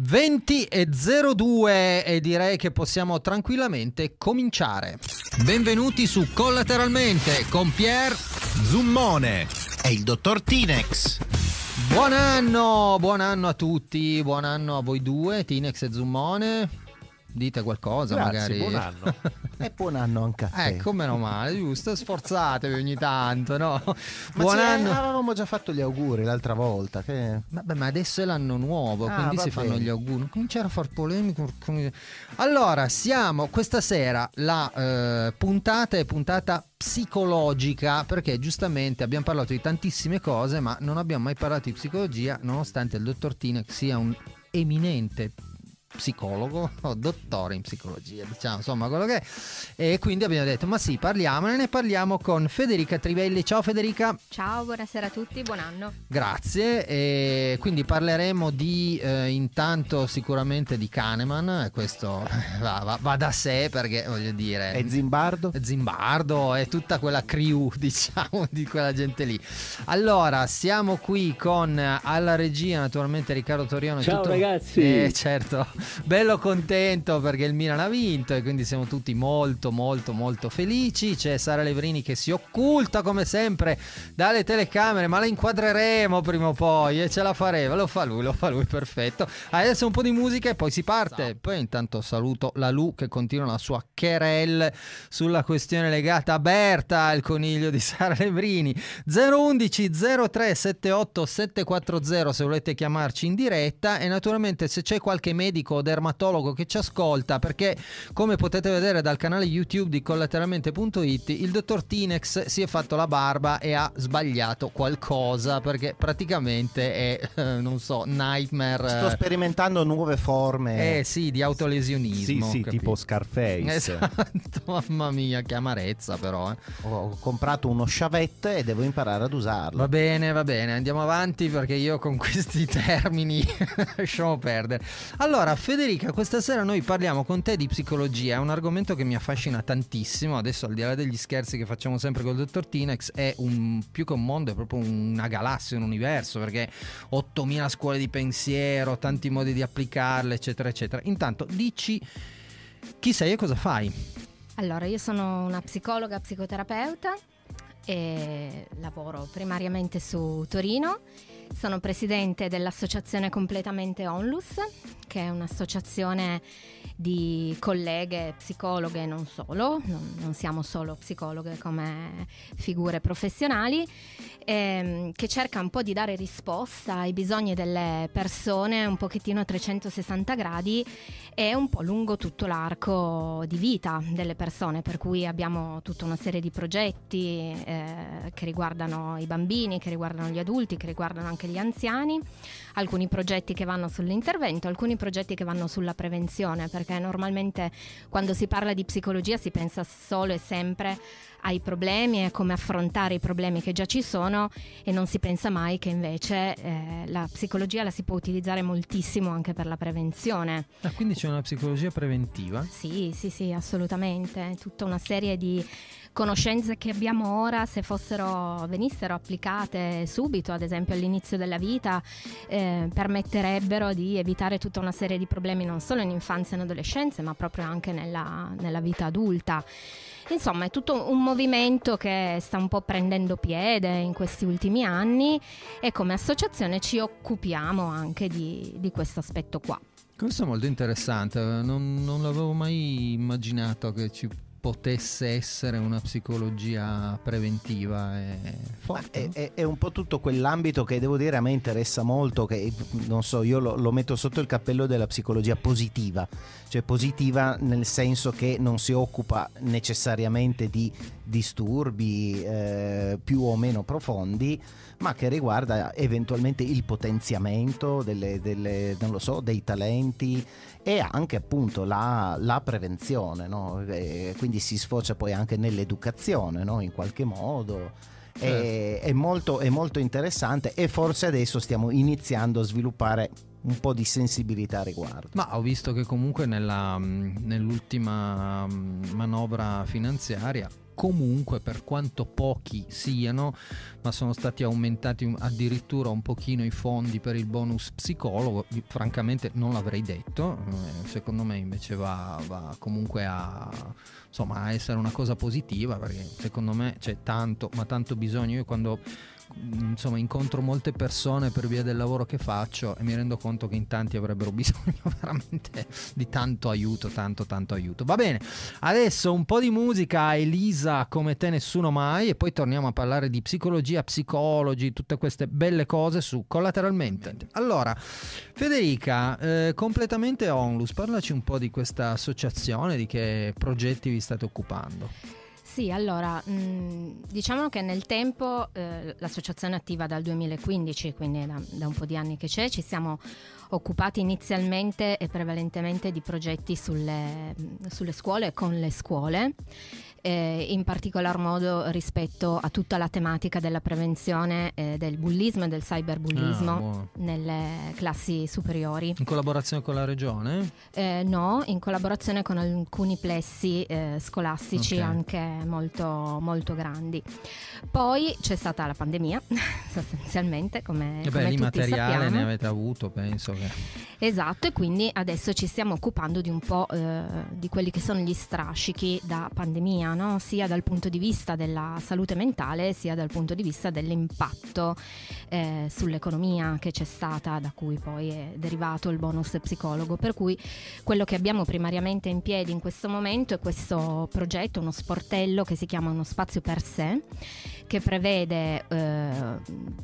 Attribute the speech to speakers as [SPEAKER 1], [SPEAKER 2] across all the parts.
[SPEAKER 1] 20 e 02 e direi che possiamo tranquillamente cominciare.
[SPEAKER 2] Benvenuti su Collateralmente con Pier
[SPEAKER 3] Zummone e il dottor Tinex.
[SPEAKER 1] Buon anno, buon anno a tutti, buon anno a voi due, Tinex e Zummone. Dite qualcosa
[SPEAKER 3] Grazie,
[SPEAKER 1] magari.
[SPEAKER 3] buon anno. e buon anno anche a te.
[SPEAKER 1] Ecco, meno male, giusto, sforzatevi ogni tanto, no? Buon
[SPEAKER 3] sì,
[SPEAKER 1] anno.
[SPEAKER 3] Avevamo già fatto gli auguri l'altra volta. Che...
[SPEAKER 1] Vabbè, ma adesso è l'anno nuovo,
[SPEAKER 3] Ah,
[SPEAKER 1] quindi si fanno gli auguri. Non cominciare a far miseria. Allora, siamo questa sera la eh, puntata è puntata psicologica perché giustamente abbiamo parlato di tantissime cose, ma non abbiamo mai parlato di psicologia, nonostante il dottor Tinex sia un eminente psicologo o dottore in psicologia, diciamo, insomma, quello che è. E quindi abbiamo detto, ma sì, parliamone, ne parliamo con Federica Trivelli. Ciao Federica.
[SPEAKER 4] Ciao, buonasera a tutti, buon anno.
[SPEAKER 1] Grazie, e quindi parleremo di eh, intanto sicuramente di Kahneman, e questo va, va- va da sé perché voglio dire...
[SPEAKER 3] E Zimbardo?
[SPEAKER 1] Zimbardo e tutta quella crew, diciamo, di quella gente lì. Allora, siamo qui con alla regia, naturalmente Riccardo Toriano.
[SPEAKER 5] Ciao,
[SPEAKER 1] tutto-
[SPEAKER 5] ragazzi.
[SPEAKER 1] Eh, certo, bello contento perché il Milan ha vinto e quindi siamo tutti molto, molto, molto felici. C'è Sara Levrini che si occulta come sempre dalle telecamere, ma la inquadreremo prima o poi e ce la faremo. Lo fa lui, lo fa lui, perfetto. Adesso un po' di musica e poi si parte. Poi intanto saluto la Lu che continua la sua querel sulla questione legata a Berta, il coniglio di Sara Levrini. 011 0378 740 se volete chiamarci in diretta e naturalmente se c'è qualche medico o dermatologo che ci ascolta perché come potete vedere dal canale YouTube di collateralmente.it il dottor Tinex si è fatto la barba e ha sbagliato qualcosa perché praticamente è eh, non so nightmare
[SPEAKER 3] Sto
[SPEAKER 1] eh,
[SPEAKER 3] sperimentando nuove forme.
[SPEAKER 1] eh sì di autolesionismo
[SPEAKER 6] Sì, sì,
[SPEAKER 1] capito?
[SPEAKER 6] tipo Scarface.
[SPEAKER 1] Esatto, mamma mia, che amarezza però. eh.
[SPEAKER 3] Ho comprato uno chavette e devo imparare ad usarlo.
[SPEAKER 1] Va bene, va bene, andiamo avanti perché io con questi termini lasciamo perdere. Allora, Federica, questa sera noi parliamo con te di psicologia, è un argomento che mi affascina tantissimo. Adesso, al di là degli scherzi che facciamo sempre col dottor Tinex, è un, più che un mondo, è proprio una galassia, un universo perché 8000 scuole di pensiero, tanti modi di applicarle, eccetera, eccetera. Intanto, dici chi sei e cosa fai?
[SPEAKER 4] Allora, io sono una psicologa, psicoterapeuta e lavoro primariamente su Torino. Sono presidente dell'associazione Completamente Onlus, che è un'associazione di colleghe psicologhe non solo, non, non siamo solo psicologhe come figure professionali, ehm, che cerca un po' di dare risposta ai bisogni delle persone un pochettino a 360 gradi e un po' lungo tutto l'arco di vita delle persone, per cui abbiamo tutta una serie di progetti eh, che riguardano i bambini, che riguardano gli adulti, che riguardano anche gli anziani, alcuni progetti che vanno sull'intervento, alcuni progetti che vanno sulla prevenzione, perché normalmente quando si parla di psicologia si pensa solo e sempre ai problemi e a come affrontare i problemi che già ci sono e non si pensa mai che invece eh, la psicologia la si può utilizzare moltissimo anche per la prevenzione.
[SPEAKER 1] Ah, quindi c'è una psicologia preventiva?
[SPEAKER 4] Sì, sì, sì, assolutamente. Tutta una serie di conoscenze che abbiamo ora, se fossero, venissero applicate subito, ad esempio all'inizio della vita, eh, permetterebbero di evitare tutta una serie di problemi non solo in infanzia e in adolescenza, ma proprio anche nella, nella vita adulta. Insomma, è tutto un movimento che sta un po' prendendo piede in questi ultimi anni e come associazione ci occupiamo anche di, di questo aspetto qua.
[SPEAKER 1] Questo è molto interessante, non, non l'avevo mai immaginato che ci potesse essere una psicologia preventiva e
[SPEAKER 3] Ma
[SPEAKER 1] forte.
[SPEAKER 3] è, è- è un po' tutto quell'ambito che devo dire a me interessa molto, che non so, io lo, lo metto sotto il cappello della psicologia positiva, cioè positiva nel senso che non si occupa necessariamente di disturbi eh, più o meno profondi, ma che riguarda eventualmente il potenziamento delle, delle- non lo so, dei talenti e anche appunto la, la prevenzione, no? Quindi si sfocia poi anche nell'educazione no? in qualche modo. È, è molto, è molto interessante e forse adesso stiamo iniziando a sviluppare un po' di sensibilità a riguardo.
[SPEAKER 1] Ma ho visto che comunque nella, nell'ultima manovra finanziaria comunque per quanto pochi siano, ma sono stati aumentati addirittura un pochino i fondi per il bonus psicologo, francamente non l'avrei detto, eh, secondo me invece va, va comunque a, insomma, a essere una cosa positiva perché secondo me c'è tanto, ma tanto bisogno. Io quando insomma incontro molte persone per via del lavoro che faccio e mi rendo conto che in tanti avrebbero bisogno veramente di tanto aiuto, tanto tanto aiuto. Va bene, adesso un po' di musica Elisa come te nessuno mai e poi torniamo a parlare di psicologia, psicologi, tutte queste belle cose su collateralmente. Allora, Federica, eh, completamente onlus, parlaci un po' di questa associazione, di che progetti vi state occupando.
[SPEAKER 4] Sì, allora, diciamo che nel tempo eh, l'associazione è attiva dal 2015, quindi da, da un po' di anni che c'è, ci siamo occupati inizialmente e prevalentemente di progetti sulle, sulle scuole e con le scuole. Eh, in particolar modo rispetto a tutta la tematica della prevenzione eh, del bullismo e del cyberbullismo
[SPEAKER 1] Ah,
[SPEAKER 4] nelle classi superiori.
[SPEAKER 1] In collaborazione con la regione?
[SPEAKER 4] Eh, no, in collaborazione con alcuni plessi eh, scolastici
[SPEAKER 1] Ok.
[SPEAKER 4] anche molto, molto grandi. Poi c'è stata la pandemia, sostanzialmente, come,
[SPEAKER 1] E
[SPEAKER 4] come
[SPEAKER 1] beh, lì
[SPEAKER 4] tutti
[SPEAKER 1] materiale
[SPEAKER 4] sappiamo.
[SPEAKER 1] ne avete avuto, penso che...
[SPEAKER 4] Esatto, e quindi adesso ci stiamo occupando di un po' eh, di quelli che sono gli strascichi da pandemia, no? sia dal punto di vista della salute mentale, sia dal punto di vista dell'impatto eh, sull'economia che c'è stata, da cui poi è derivato il bonus psicologo. Per cui quello che abbiamo primariamente in piedi in questo momento è questo progetto, uno sportello che si chiama Uno spazio per sé che prevede eh,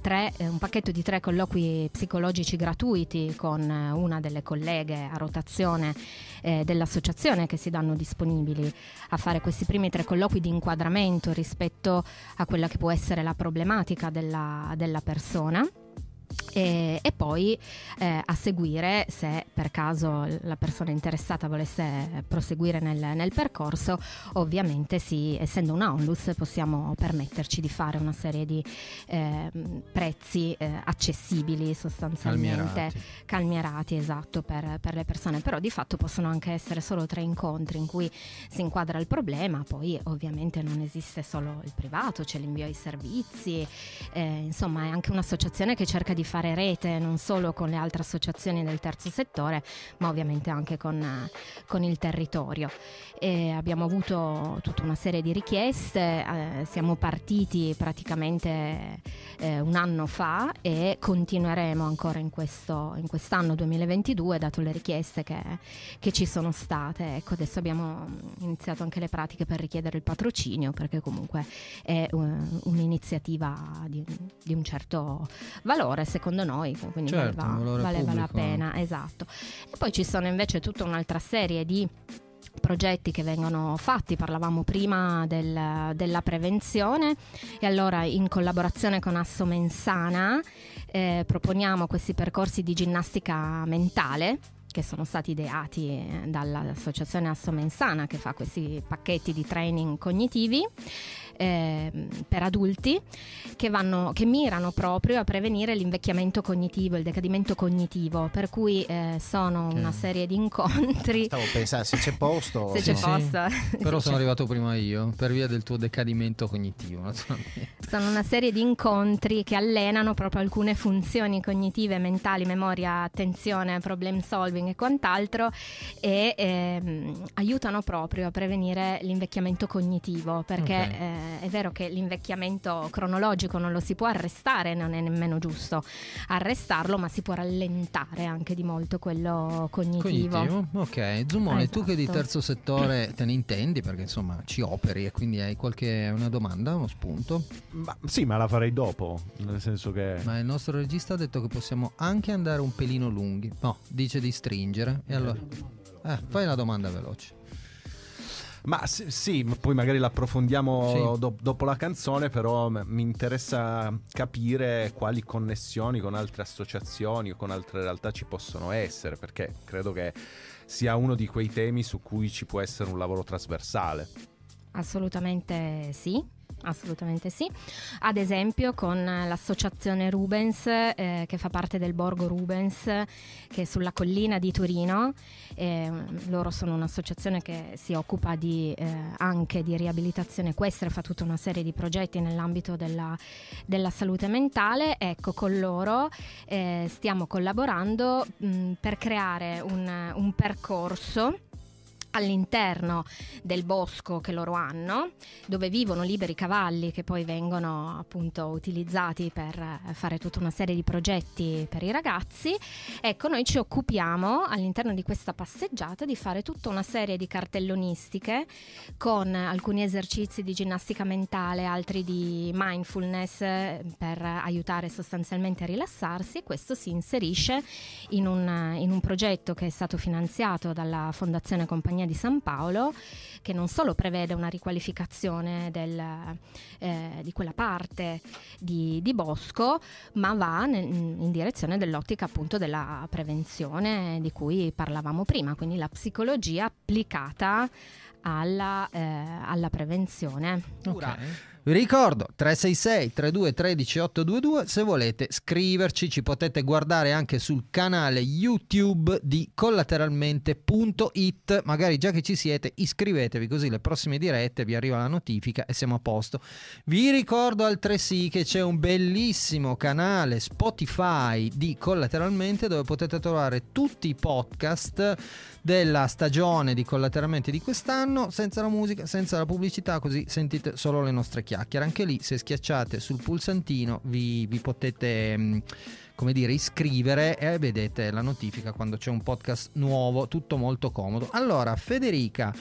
[SPEAKER 4] tre- eh, un pacchetto di tre colloqui psicologici gratuiti con eh, una delle colleghe a rotazione eh, dell'associazione che si danno disponibili a fare questi primi tre colloqui di inquadramento rispetto a quella che può essere la problematica della, della persona. E, e poi eh, a seguire, se per caso la persona interessata volesse proseguire nel, nel percorso, ovviamente sì, essendo una onlus possiamo permetterci di fare una serie di ehm, prezzi eh, accessibili sostanzialmente
[SPEAKER 1] Calmierati.
[SPEAKER 4] calmierati, esatto per, per le persone però di fatto possono anche essere solo tre incontri in cui si inquadra il problema poi ovviamente non esiste solo il privato c'è l'invio ai servizi eh, insomma è anche un'associazione che cerca di fare rete non solo con le altre associazioni del terzo settore ma ovviamente anche con, eh, con il territorio e abbiamo avuto tutta una serie di richieste eh, siamo partiti praticamente eh, un anno fa e continueremo ancora in, questo, in quest'anno 2022 dato le richieste che, che ci sono state. Ecco, adesso abbiamo iniziato anche le pratiche per richiedere il patrocinio perché comunque è un- un'iniziativa di, di un certo valore secondo noi, quindi
[SPEAKER 1] Certo,
[SPEAKER 4] valeva, valeva la
[SPEAKER 1] pubblico.
[SPEAKER 4] pena, esatto. E poi ci sono invece tutta un'altra serie di progetti che vengono fatti, parlavamo prima del- della prevenzione. E allora in collaborazione con Asso Mensana eh, proponiamo questi percorsi di ginnastica mentale che sono stati ideati eh, dall'associazione Asso Mensana che fa questi pacchetti di training cognitivi ehm, per adulti che, vanno, che mirano proprio a prevenire l'invecchiamento cognitivo, il decadimento cognitivo, per cui eh, sono
[SPEAKER 1] Ok.
[SPEAKER 4] una serie di incontri
[SPEAKER 3] Stavo pensando se c'è posto.
[SPEAKER 4] se c'è
[SPEAKER 1] sì.
[SPEAKER 4] posto.
[SPEAKER 1] Però
[SPEAKER 4] Sì,
[SPEAKER 1] sono
[SPEAKER 4] c'è.
[SPEAKER 1] arrivato prima io, per via del tuo decadimento cognitivo, naturalmente.
[SPEAKER 4] Sono una serie di incontri che allenano proprio alcune funzioni cognitive, mentali, memoria, attenzione, problem solving e quant'altro e ehm, aiutano proprio a prevenire l'invecchiamento cognitivo perché
[SPEAKER 1] Ok.
[SPEAKER 4] Eh, è vero che l'invecchiamento cronologico non lo si può arrestare, non è nemmeno giusto arrestarlo, ma si può rallentare anche di molto quello cognitivo.
[SPEAKER 1] Cognitivo? Ok, Zumone, tu che di
[SPEAKER 4] Esatto.
[SPEAKER 1] terzo settore te ne intendi perché insomma ci operi e quindi hai qualche una domanda, uno spunto.
[SPEAKER 5] Ma, sì, ma la farei dopo, nel senso che...
[SPEAKER 1] Ma il nostro regista ha detto che possiamo anche andare un pelino lunghi. No, dice di stringere. E allora. Eh, fai la domanda veloce.
[SPEAKER 5] Ma sì, sì, poi magari l'approfondiamo
[SPEAKER 1] Sì.
[SPEAKER 5] do- dopo la canzone, però m- mi interessa capire quali connessioni con altre associazioni o con altre realtà ci possono essere, perché credo che sia uno di quei temi su cui ci può essere un lavoro trasversale.
[SPEAKER 4] Assolutamente sì. Assolutamente sì. Ad esempio con l'associazione Rubens, eh, che fa parte del Borgo Rubens, che è sulla collina di Torino. Eh, loro sono un'associazione che si occupa di, eh, anche di riabilitazione equestre, fa tutta una serie di progetti nell'ambito della, della salute mentale. Ecco, con loro eh, stiamo collaborando mh, per creare un, un percorso all'interno del bosco che loro hanno, dove vivono liberi cavalli che poi vengono appunto utilizzati per eh, fare tutta una serie di progetti per i ragazzi. Ecco, noi ci occupiamo all'interno di questa passeggiata di fare tutta una serie di cartellonistiche con alcuni esercizi di ginnastica mentale, altri di mindfulness eh, per aiutare sostanzialmente a rilassarsi e questo si inserisce in un, in un progetto che è stato finanziato dalla Fondazione Compagnia Compagnia di San Paolo che non solo prevede una riqualificazione del, eh, di quella parte di, di bosco, ma va nel, in direzione dell'ottica appunto della prevenzione di cui parlavamo prima, quindi la psicologia applicata alla, eh, alla prevenzione.
[SPEAKER 1] Okay. Vi ricordo 366 32 13 822 se volete scriverci ci potete guardare anche sul canale YouTube di collateralmente.it magari già che ci siete iscrivetevi così le prossime dirette vi arriva la notifica e siamo a posto. Vi ricordo altresì che c'è un bellissimo canale Spotify di Collateralmente dove potete trovare tutti i podcast della stagione di Collateralmente di quest'anno senza la musica senza la pubblicità così sentite solo le nostre chiacchiere. Anche lì, se schiacciate sul pulsantino, vi, vi potete. Mm, come dire, iscrivere e vedete la notifica quando c'è un podcast nuovo, tutto molto comodo. Allora, Federica,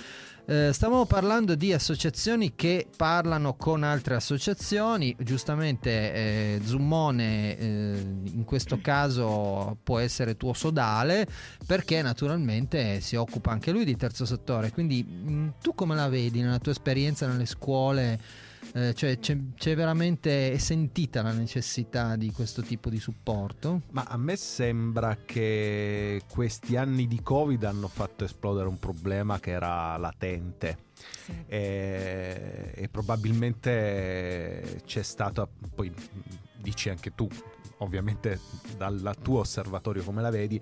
[SPEAKER 1] eh, stavamo parlando di associazioni che parlano con altre associazioni, giustamente eh, Zummone eh, in questo caso può essere tuo sodale perché naturalmente si occupa anche lui di terzo settore, quindi mh, mm, tu come la vedi nella tua esperienza nelle scuole? Eh, cioè c'è, c'è, veramente sentita la necessità di questo tipo di supporto?
[SPEAKER 5] Ma a me sembra che questi anni di Covid hanno fatto esplodere un problema che era latente. Sì. E, e probabilmente c'è stata, poi dici anche tu, ovviamente dal tuo osservatorio come la vedi,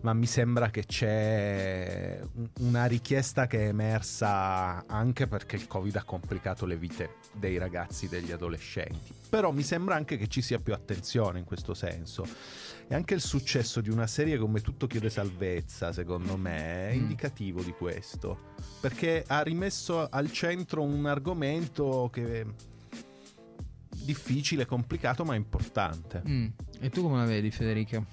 [SPEAKER 5] ma mi sembra che c'è una richiesta che è emersa anche perché il Covid ha complicato le vite dei ragazzi, degli adolescenti. Però mi sembra anche che ci sia più attenzione in questo senso. E anche il successo di una serie come Tutto chiede salvezza, secondo me, è mm. indicativo di questo. Perché ha rimesso al centro un argomento che difficile, complicato, ma importante.
[SPEAKER 1] Mm. E tu come la vedi, Federica?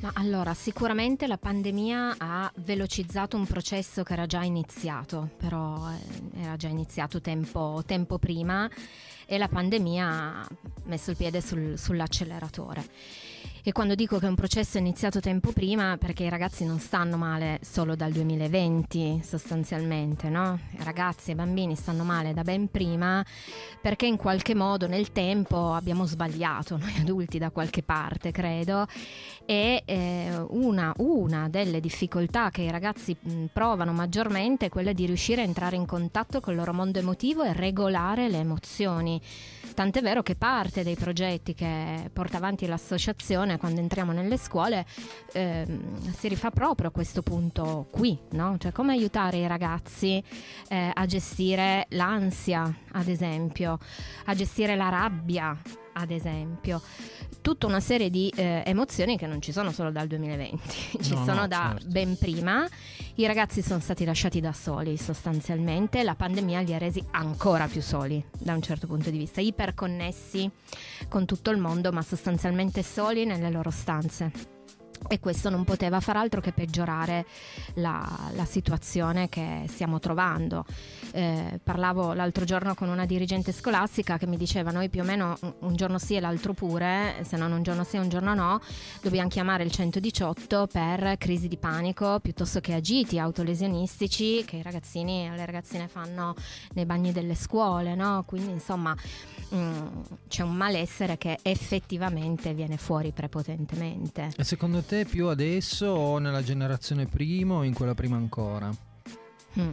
[SPEAKER 4] Ma allora, sicuramente la pandemia ha velocizzato un processo che era già iniziato, però eh, era già iniziato tempo, tempo prima e la pandemia ha messo il piede sul, sull'acceleratore. E quando dico che un processo è iniziato tempo prima, perché i ragazzi non stanno male solo dal 2020 sostanzialmente, no? I ragazzi e i bambini stanno male da ben prima perché in qualche modo nel tempo abbiamo sbagliato, noi adulti da qualche parte credo, e eh, una, una, delle difficoltà che i ragazzi mh, provano maggiormente è quella di riuscire a entrare in contatto con il loro mondo emotivo e regolare le emozioni. Tant'è vero che parte dei progetti che porta avanti l'associazione quando entriamo nelle scuole eh, si rifà proprio a questo punto qui, no? cioè come aiutare i ragazzi eh, a gestire l'ansia, ad esempio, a gestire la rabbia, ad esempio. Tutta una serie di eh, emozioni che non ci sono solo dal 2020, ci no, sono no, da certo. ben prima. I ragazzi sono stati lasciati da soli sostanzialmente, la pandemia li ha resi ancora più soli da un certo punto di vista, iperconnessi con tutto il mondo, ma sostanzialmente soli nelle loro stanze e questo non poteva far altro che peggiorare la, la situazione che stiamo trovando. Eh, parlavo l'altro giorno con una dirigente scolastica che mi diceva noi più o meno un giorno sì e l'altro pure, se non un giorno sì e un giorno no, dobbiamo chiamare il 118 per crisi di panico piuttosto che agiti autolesionistici che i ragazzini e le ragazzine fanno nei bagni delle scuole, no? quindi insomma mh, mm, c'è un malessere che effettivamente viene fuori prepotentemente.
[SPEAKER 1] E secondo te più adesso o nella generazione prima o in quella prima ancora?
[SPEAKER 4] Mm.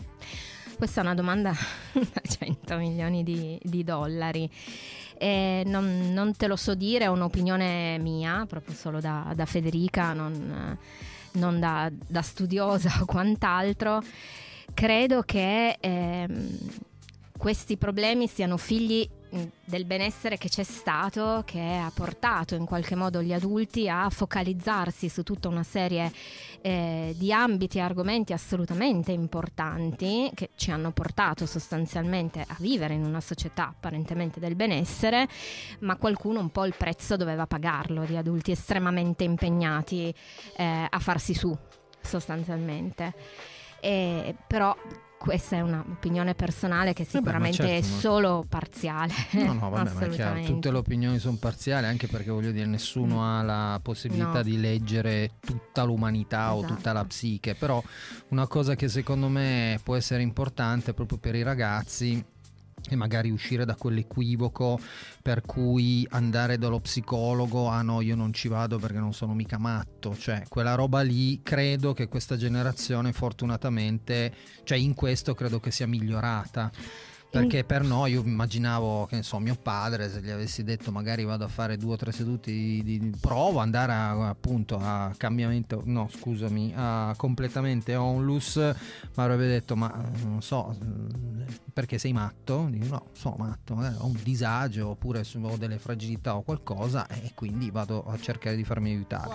[SPEAKER 4] Questa è una domanda da 100 milioni di, di dollari. Eh, non, non, te lo so dire, è un'opinione mia, proprio solo da, da Federica, non, non da, da, studiosa o quant'altro. Credo che ehm, questi problemi siano figli del benessere che c'è stato, che ha portato in qualche modo gli adulti a focalizzarsi su tutta una serie eh, di ambiti e argomenti assolutamente importanti che ci hanno portato sostanzialmente a vivere in una società apparentemente del benessere, ma qualcuno un po' il prezzo doveva pagarlo di adulti estremamente impegnati eh, a farsi su sostanzialmente. E, però questa è un'opinione personale che sicuramente Vabbè, certo, è solo parziale.
[SPEAKER 1] No, no, vabbè, ma è chiaro, tutte le opinioni sono parziali, anche perché voglio dire, nessuno mm. ha la possibilità no. di leggere tutta l'umanità esatto. o tutta la psiche, però una cosa che secondo me può essere importante proprio per i ragazzi e magari uscire da quell'equivoco per cui andare dallo psicologo, ah no, io non ci vado perché non sono mica matto, cioè quella roba lì credo che questa generazione fortunatamente, cioè in questo credo che sia migliorata. Perché per noi io immaginavo che ne so, mio padre, se gli avessi detto magari vado a fare due o tre seduti di, di provo, andare a, appunto a cambiamento, no scusami, a completamente onlus, mi avrebbe detto ma non so, perché sei matto? Dico, no, sono matto, magari ho un disagio oppure ho delle fragilità o qualcosa e quindi vado a cercare di farmi aiutare.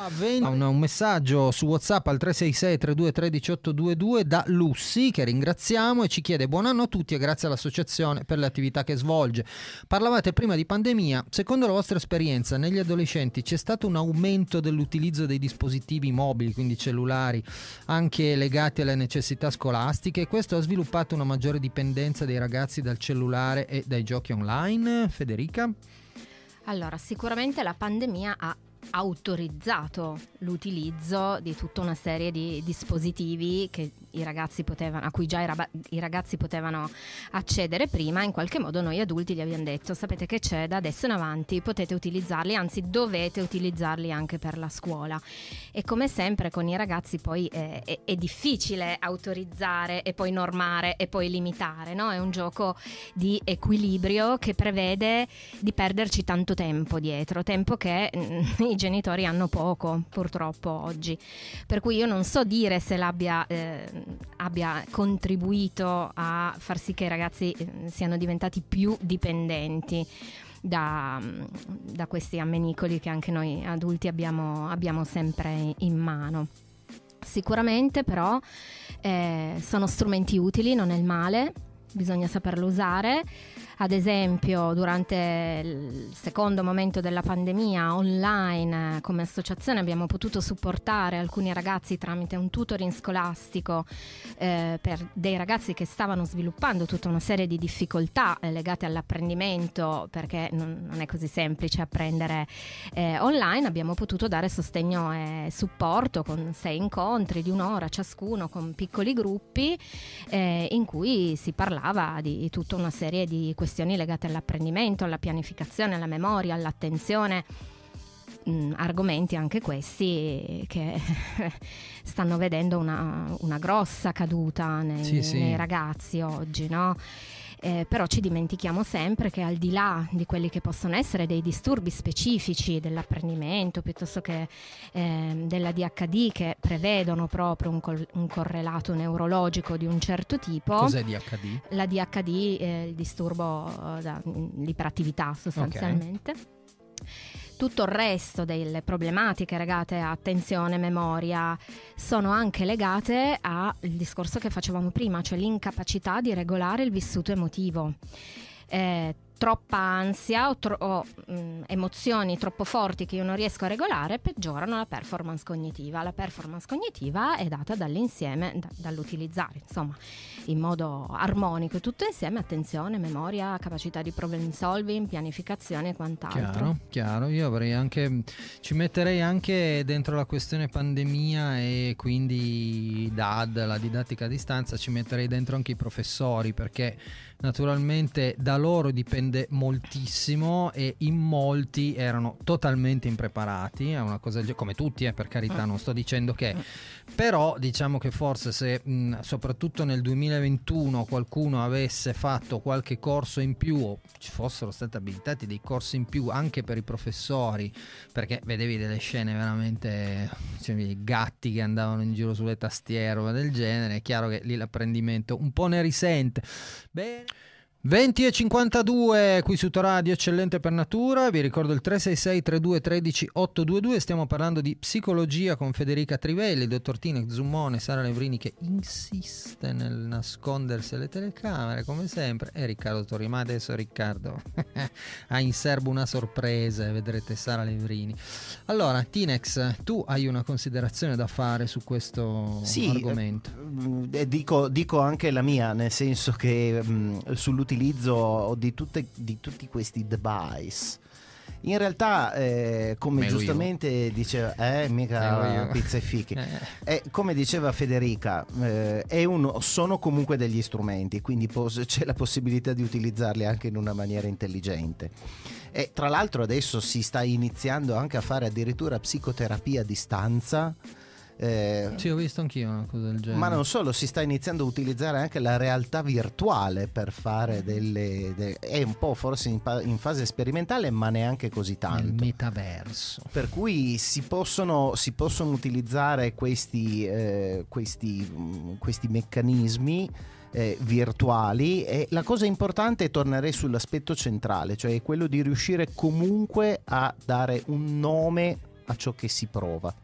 [SPEAKER 1] Ho un, un, messaggio su WhatsApp al 366 323 1822 da Lussi che ringraziamo e ci chiede buon anno a tutti e grazie all'associazione per le attività che svolge. Parlavate prima di pandemia, secondo la vostra esperienza negli adolescenti c'è stato un aumento dell'utilizzo dei dispositivi mobili, quindi cellulari, anche legati alle necessità scolastiche e questo ha sviluppato una maggiore dipendenza dei ragazzi dal cellulare e dai giochi online? Federica?
[SPEAKER 4] Allora, sicuramente la pandemia ha autorizzato l'utilizzo di tutta una serie di dispositivi potevano, a cui già i, i, ragazzi potevano accedere prima, in qualche modo noi adulti gli abbiamo detto sapete che c'è da adesso in avanti, potete utilizzarli, anzi dovete utilizzarli anche per la scuola. E come sempre con i ragazzi poi è, è, è difficile autorizzare e poi normare e poi limitare, no? è un gioco di equilibrio che prevede di perderci tanto tempo dietro, tempo che mm, i genitori hanno poco purtroppo oggi. Per cui io non so dire se l'abbia eh, abbia contribuito a far sì che i ragazzi eh, siano diventati più dipendenti. Da, da, questi ammenicoli che anche noi adulti abbiamo, abbiamo sempre in mano. Sicuramente però eh, sono strumenti utili, non è il male, bisogna saperlo usare. Ad esempio, durante il secondo momento della pandemia, online come associazione abbiamo potuto supportare alcuni ragazzi tramite un tutoring scolastico eh, per dei ragazzi che stavano sviluppando tutta una serie di difficoltà eh, legate all'apprendimento, perché non, non, è così semplice apprendere eh, online. Abbiamo potuto dare sostegno e supporto con sei incontri di un'ora ciascuno con piccoli gruppi eh, in cui si parlava di tutta una serie di questioni legate all'apprendimento, alla pianificazione, alla memoria, all'attenzione. Mm, argomenti anche questi che stanno vedendo una, una grossa caduta nei, sì, sì. nei ragazzi oggi, no? Eh, però ci dimentichiamo sempre che al di là di quelli che possono essere dei disturbi specifici dell'apprendimento piuttosto che eh, della DHD che prevedono proprio un, col- un, correlato neurologico di un certo tipo.
[SPEAKER 1] Cos'è DHD?
[SPEAKER 4] La DHD è il disturbo uh, da, l'iperattività sostanzialmente. Okay tutto il resto delle problematiche legate a attenzione, memoria, sono anche legate al discorso che facevamo prima, cioè l'incapacità di regolare il vissuto emotivo. Eh, troppa ansia o, tro- o mh, emozioni troppo forti che io non riesco a regolare peggiorano la performance cognitiva. La performance cognitiva è data dall'insieme, da, dall'utilizzare, insomma, in modo armonico tutto insieme attenzione, memoria, capacità di problem solving, pianificazione e quant'altro.
[SPEAKER 1] Chiaro, chiaro. Io avrei anche ci metterei anche dentro la questione pandemia e quindi DAD, la didattica a distanza, ci metterei dentro anche i professori perché naturalmente da loro dipende moltissimo e in molti erano totalmente impreparati, è una cosa come tutti, eh, per carità, non sto dicendo che, però diciamo che forse se mh, soprattutto nel 2021 qualcuno avesse fatto qualche corso in più o ci fossero stati abilitati dei corsi in più anche per i professori, perché vedevi delle scene veramente, cioè, gatti che andavano in giro sulle tastiere o del genere, è chiaro che lì l'apprendimento un po' ne risente. Bene. 20 e 52 qui su Toradio Eccellente per Natura, vi ricordo il 366 32 13 822, stiamo parlando di psicologia con Federica Trivelli, dottor Tine Zummone, Sara Levrini che insiste nel nascondersi alle telecamere come sempre e Riccardo Torri, ma adesso Riccardo ha in serbo una sorpresa e vedrete Sara Levrini. Allora Tinex, tu hai una considerazione da fare su questo
[SPEAKER 3] sì,
[SPEAKER 1] argomento?
[SPEAKER 3] Eh, dico, dico, anche la mia, nel senso che mh, sull'utilizzo l'utilizzo di, tutte, di tutti questi device. In realtà, eh, come
[SPEAKER 1] Melo
[SPEAKER 3] giustamente
[SPEAKER 1] io.
[SPEAKER 3] diceva, eh, mica pizza e fichi.
[SPEAKER 1] Eh.
[SPEAKER 3] Eh, come diceva Federica, eh, uno, sono comunque degli strumenti, quindi pos- c'è la possibilità di utilizzarli anche in una maniera intelligente. E tra l'altro adesso si sta iniziando anche a fare addirittura psicoterapia a distanza
[SPEAKER 1] eh, sì, ho visto anch'io una cosa del genere.
[SPEAKER 3] Ma non solo, si sta iniziando a utilizzare anche la realtà virtuale per fare delle. De, è un po' forse in, in, fase sperimentale, ma neanche così tanto. Il
[SPEAKER 1] metaverso.
[SPEAKER 3] Per cui si possono, si possono utilizzare questi, eh, questi, questi meccanismi. Eh, virtuali e la cosa importante è tornerei sull'aspetto centrale, cioè quello di riuscire comunque a dare un nome a ciò che si prova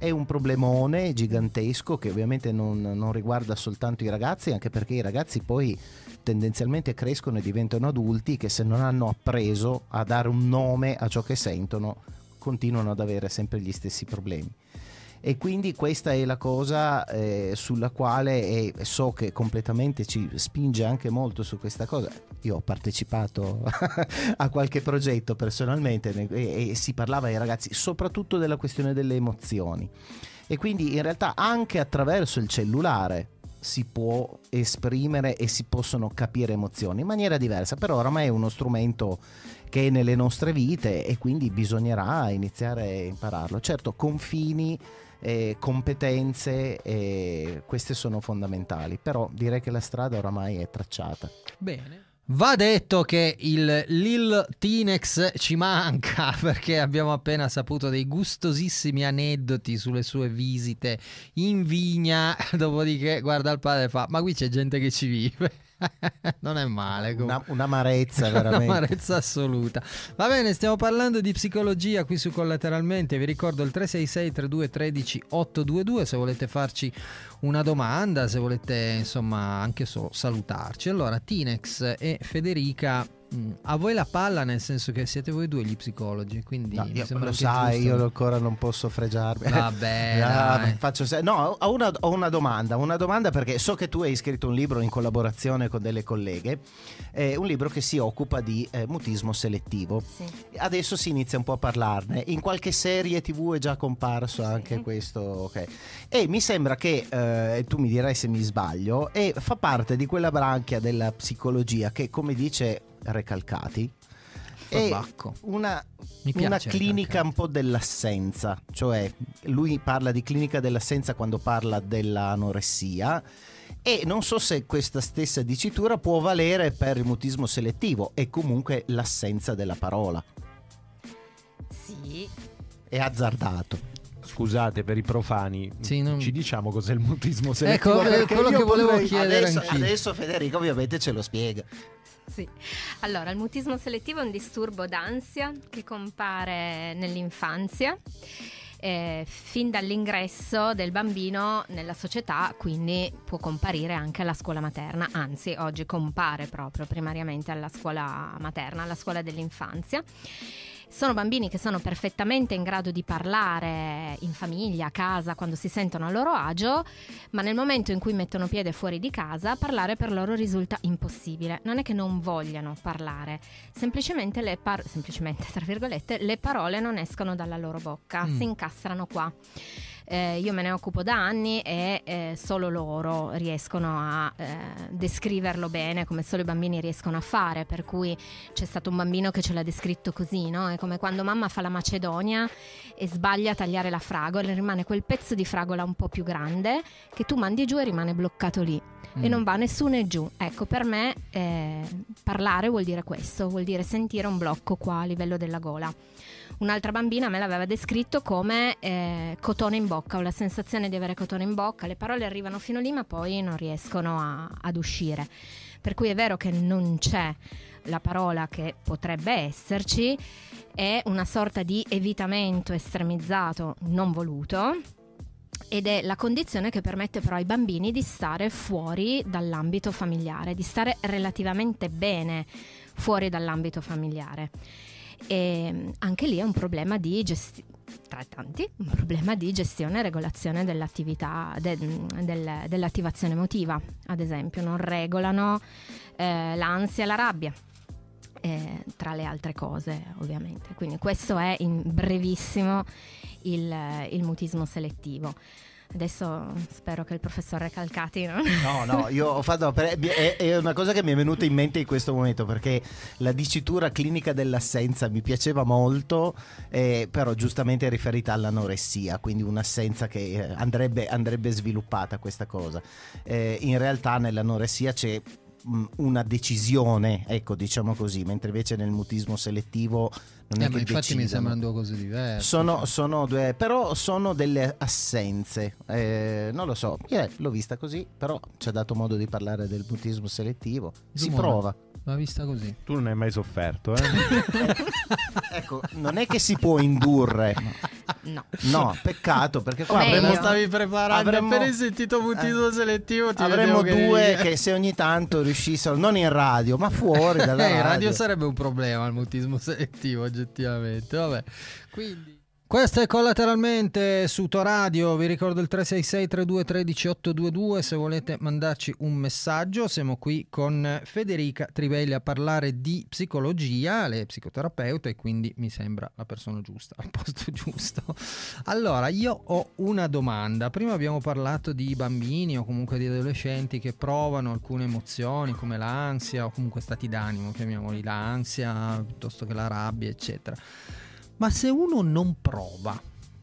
[SPEAKER 3] è un problemone gigantesco che ovviamente non, non, riguarda soltanto i ragazzi, anche perché i ragazzi poi tendenzialmente crescono e diventano adulti che se non hanno appreso a dare un nome a ciò che sentono continuano ad avere sempre gli stessi problemi e quindi questa è la cosa eh, sulla quale e so che completamente ci spinge anche molto su questa cosa. Io ho partecipato a qualche progetto personalmente e, e si parlava ai ragazzi soprattutto della questione delle emozioni e quindi in realtà anche attraverso il cellulare si può esprimere e si possono capire emozioni in maniera diversa, però oramai è uno strumento che è nelle nostre vite e quindi bisognerà iniziare a impararlo. Certo, confini eh, competenze, eh, queste sono fondamentali, però direi che la strada oramai è tracciata.
[SPEAKER 1] Bene. Va detto che il Lil Tinex ci manca perché abbiamo appena saputo dei gustosissimi aneddoti sulle sue visite in vigna, dopodiché guarda il padre e fa ma qui c'è gente che ci vive. non è male.
[SPEAKER 3] Una, un'amarezza, veramente.
[SPEAKER 1] un'amarezza assoluta. Va bene, stiamo parlando di psicologia qui su Collateralmente. Vi ricordo il 366 32 13 822 se volete farci una domanda, se volete insomma anche solo salutarci. Allora, Tinex e Federica Mm. A voi la palla nel senso che siete voi due gli psicologi, quindi no,
[SPEAKER 3] io, lo sai, giusto... io ancora non posso fregiarmi.
[SPEAKER 1] Vabbè, ah,
[SPEAKER 3] faccio se... no, ho una, ho una, domanda, una domanda perché so che tu hai scritto un libro in collaborazione con delle colleghe, eh, un libro che si occupa di eh, mutismo selettivo. Sì. Adesso si inizia un po' a parlarne. In qualche serie TV è già comparso sì. anche questo, ok. E mi sembra che eh, tu mi dirai se mi sbaglio, e fa parte di quella branchia della psicologia che, come dice Recalcati è una, una clinica un po' dell'assenza, cioè lui parla di clinica dell'assenza quando parla dell'anoressia e non so se questa stessa dicitura può valere per il mutismo selettivo e comunque l'assenza della parola.
[SPEAKER 4] Sì.
[SPEAKER 3] È azzardato
[SPEAKER 5] scusate per i profani, sì, non... ci diciamo cos'è il mutismo
[SPEAKER 1] selettivo? Ecco, quello che volevo potrei... chiedere
[SPEAKER 3] adesso, adesso Federico ovviamente ce lo spiega.
[SPEAKER 4] Sì. Allora, il mutismo selettivo è un disturbo d'ansia che compare nell'infanzia. Eh, fin dall'ingresso del bambino nella società, quindi può comparire anche alla scuola materna, anzi oggi compare proprio primariamente alla scuola materna, alla scuola dell'infanzia. Sono bambini che sono perfettamente in grado di parlare in famiglia, a casa, quando si sentono a loro agio, ma nel momento in cui mettono piede fuori di casa, parlare per loro risulta impossibile. Non è che non vogliano parlare, semplicemente le, par- semplicemente, le parole non escono dalla loro bocca, mm. si incastrano qua. Eh, io me ne occupo da anni e eh, solo loro riescono a eh, descriverlo bene, come solo i bambini riescono a fare, per cui c'è stato un bambino che ce l'ha descritto così, no? È come quando mamma fa la macedonia e sbaglia a tagliare la fragola, rimane quel pezzo di fragola un po' più grande che tu mandi giù e rimane bloccato lì mm. e non va nessuno e giù. Ecco, per me eh, parlare vuol dire questo, vuol dire sentire un blocco qua a livello della gola. Un'altra bambina me l'aveva descritto come eh, cotone in bocca, ho la sensazione di avere cotone in bocca, le parole arrivano fino lì ma poi non riescono a, ad uscire. Per cui è vero che non c'è la parola che potrebbe esserci, è una sorta di evitamento estremizzato non voluto ed è la condizione che permette però ai bambini di stare fuori dall'ambito familiare, di stare relativamente bene fuori dall'ambito familiare. E anche lì è un problema di gestione tra tanti, un problema di gestione e regolazione dell'attività, de, del, dell'attivazione emotiva, ad esempio, non regolano eh, l'ansia e la rabbia, eh, tra le altre cose ovviamente. Quindi questo è in brevissimo il, il mutismo selettivo. Adesso spero che il professor Recalcati non...
[SPEAKER 3] No, no, io ho fatto... È, è, una cosa che mi è venuta in mente in questo momento perché la dicitura clinica dell'assenza mi piaceva molto, eh, però giustamente è riferita all'anoressia, quindi un'assenza che eh, andrebbe, andrebbe sviluppata questa cosa. Eh, in realtà nell'anoressia c'è una decisione, ecco, diciamo così, mentre invece nel mutismo selettivo non
[SPEAKER 1] eh,
[SPEAKER 3] è che
[SPEAKER 1] infatti
[SPEAKER 3] decidono.
[SPEAKER 1] mi sembrano due cose diverse.
[SPEAKER 3] Sono,
[SPEAKER 1] cioè.
[SPEAKER 3] sono due, però sono delle assenze. Eh, non lo so, io l'ho vista così, però ci ha dato modo di parlare del mutismo selettivo. Si
[SPEAKER 1] Zumora.
[SPEAKER 3] prova.
[SPEAKER 1] L'ha vista così.
[SPEAKER 5] Tu non hai mai sofferto, eh?
[SPEAKER 3] ecco, non è che si può indurre.
[SPEAKER 4] No.
[SPEAKER 3] No, peccato perché qua
[SPEAKER 4] meglio.
[SPEAKER 3] avremmo,
[SPEAKER 1] stavi preparando
[SPEAKER 3] avremmo-
[SPEAKER 1] appena sentito mutismo
[SPEAKER 3] eh,
[SPEAKER 1] selettivo ti
[SPEAKER 3] avremmo due
[SPEAKER 1] eri-
[SPEAKER 3] che se ogni tanto riuscissero, non in radio, ma fuori dalla
[SPEAKER 1] Eh, in
[SPEAKER 3] radio.
[SPEAKER 1] radio sarebbe un problema il mutismo selettivo oggettivamente vabbè quindi questo è collateralmente su Toradio, vi ricordo il 366 3213 822 se volete mandarci un messaggio, siamo qui con Federica Trivelli a parlare di psicologia, lei è psicoterapeuta e quindi mi sembra la persona giusta, al posto giusto. Allora, io ho una domanda, prima abbiamo parlato di bambini o comunque di adolescenti che provano alcune emozioni come l'ansia o comunque stati d'animo, chiamiamoli l'ansia piuttosto che la rabbia, eccetera. Ma se uno non prova,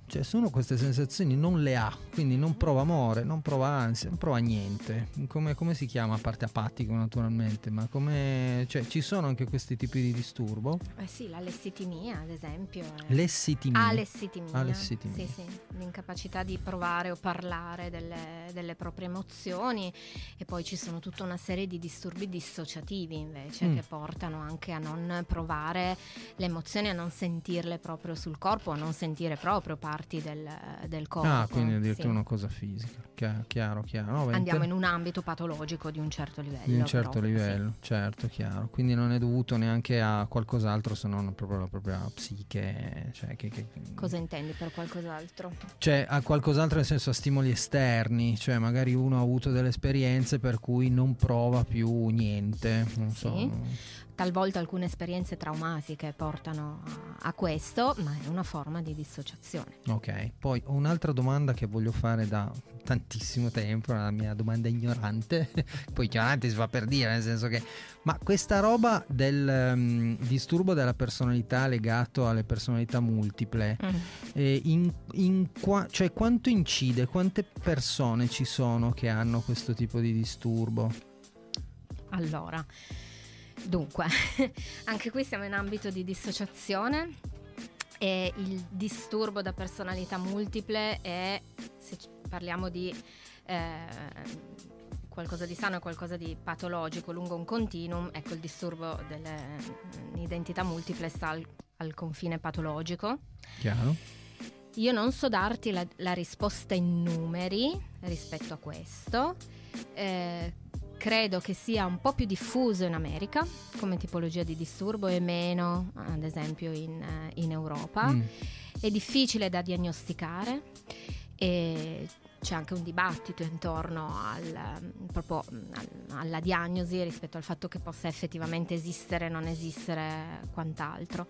[SPEAKER 1] cioè se uno queste sensazioni non le ha, quindi non prova amore, non prova ansia, non prova niente, come, come si chiama a parte apatico naturalmente, ma come... cioè ci sono anche questi tipi di disturbo?
[SPEAKER 4] Eh sì, la lessitimia, ad esempio. è-
[SPEAKER 1] Lessitimia.
[SPEAKER 4] Alessitimia.
[SPEAKER 1] Alessitimia.
[SPEAKER 4] Sì, sì, l'incapacità di provare o parlare delle, delle proprie emozioni e poi ci sono tutta una serie di disturbi dissociativi invece
[SPEAKER 1] Mm.
[SPEAKER 4] che portano anche a non provare le emozioni, a non sentirle proprio sul corpo, a non sentire proprio parti del, del corpo.
[SPEAKER 1] Ah, quindi addirittura
[SPEAKER 4] sì.
[SPEAKER 1] una cosa fisica. Chiaro, chiaro. chiaro. No,
[SPEAKER 4] Andiamo
[SPEAKER 1] inter-
[SPEAKER 4] in un ambito patologico di un certo livello.
[SPEAKER 1] di un certo
[SPEAKER 4] però, sì.
[SPEAKER 1] livello, certo, chiaro. Quindi non è dovuto neanche a qualcos'altro se non proprio la propria psiche. Cioè, che, che-
[SPEAKER 4] Cosa intendi per qualcos'altro?
[SPEAKER 1] cioè, a qualcos'altro nel senso a stimoli esterni. Cioè, magari uno ha avuto delle esperienze per cui non prova più niente. Non
[SPEAKER 4] Sì.
[SPEAKER 1] so.
[SPEAKER 4] Talvolta alcune esperienze traumatiche portano a, questo, ma è una forma di dissociazione.
[SPEAKER 1] Ok, poi ho un'altra domanda che voglio fare da tantissimo tempo, una mia domanda ignorante, poi ignorante si fa per dire, nel senso che, ma questa roba del ehm, disturbo della personalità legato alle personalità multiple, eh, in, in qua- cioè quanto incide, quante persone ci sono che hanno questo tipo di disturbo?
[SPEAKER 4] Allora, dunque, anche qui siamo in ambito di dissociazione e il disturbo da personalità multiple è, se parliamo di eh, qualcosa di sano e qualcosa di patologico lungo un continuum, ecco il disturbo dell'identità multiple sta al, al confine patologico.
[SPEAKER 1] Chiaro?
[SPEAKER 4] Io non so darti la, la risposta in numeri rispetto a questo. Eh, credo che sia un po' più diffuso in America come tipologia di disturbo e meno, ad esempio, in, eh, in Europa.
[SPEAKER 1] Mm.
[SPEAKER 4] È difficile da diagnosticare e c'è anche un dibattito intorno al, mm, proprio, mm, al- alla diagnosi rispetto al fatto che possa effettivamente esistere, non esistere, quant'altro.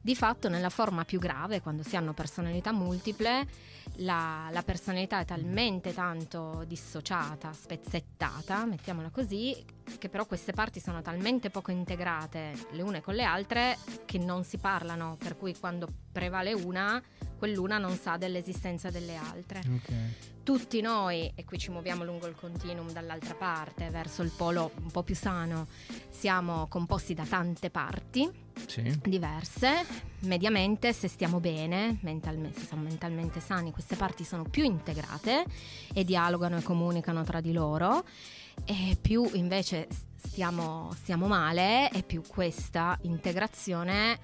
[SPEAKER 4] Di fatto nella forma più grave, quando si hanno personalità multiple, la, la personalità è talmente tanto dissociata, spezzettata, mettiamola così, che però queste parti sono talmente poco integrate le une con le altre che non si parlano, per cui quando prevale una, quell'una non sa dell'esistenza delle altre.
[SPEAKER 1] Ok.
[SPEAKER 4] Tutti noi, e qui ci muoviamo lungo il continuum dall'altra parte, verso il polo un po' più sano, siamo composti da tante parti
[SPEAKER 1] Sì.
[SPEAKER 4] diverse. Mediamente, se stiamo bene, mentalmente, se siamo mentalmente sani, queste parti sono più integrate e dialogano e comunicano tra di loro. E più invece stiamo, stiamo male e più questa integrazione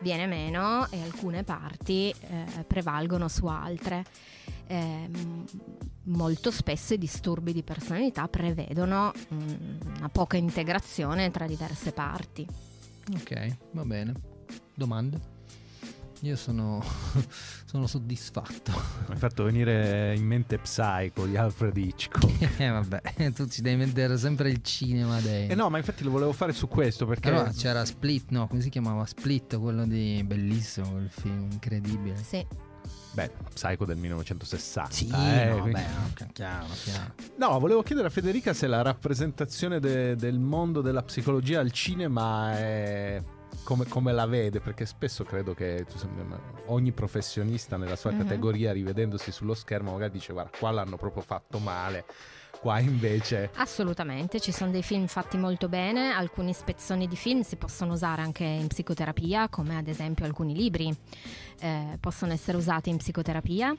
[SPEAKER 4] viene meno e alcune parti eh, prevalgono su altre. Eh, molto spesso i disturbi di personalità prevedono mm, una poca integrazione tra diverse parti.
[SPEAKER 1] Ok, va bene. Domande? Io sono, sono soddisfatto.
[SPEAKER 5] Mi hai fatto venire in mente Psycho di Alfred Hitchcock.
[SPEAKER 1] Eh vabbè, tu ci devi vedere sempre il cinema dentro.
[SPEAKER 5] Eh no, ma infatti lo volevo fare su questo perché...
[SPEAKER 1] Allora c'era Split, no, come si chiamava? Split, quello di bellissimo quel film, incredibile.
[SPEAKER 4] Sì.
[SPEAKER 5] Beh, Psycho del 1960.
[SPEAKER 1] Sì,
[SPEAKER 5] eh,
[SPEAKER 1] no,
[SPEAKER 5] quindi-
[SPEAKER 1] beh, chiaro, chiaro.
[SPEAKER 5] No, volevo chiedere a Federica se la rappresentazione de- del mondo della psicologia al cinema è come, come la vede, perché spesso credo che ogni professionista nella sua
[SPEAKER 4] Mhm.
[SPEAKER 5] categoria, rivedendosi sullo schermo, magari dice guarda, qua l'hanno proprio fatto male, qua invece...
[SPEAKER 4] Assolutamente, ci sono dei film fatti molto bene, alcuni spezzoni di film si possono usare anche in psicoterapia, come ad esempio alcuni libri eh, possono essere usati in psicoterapia.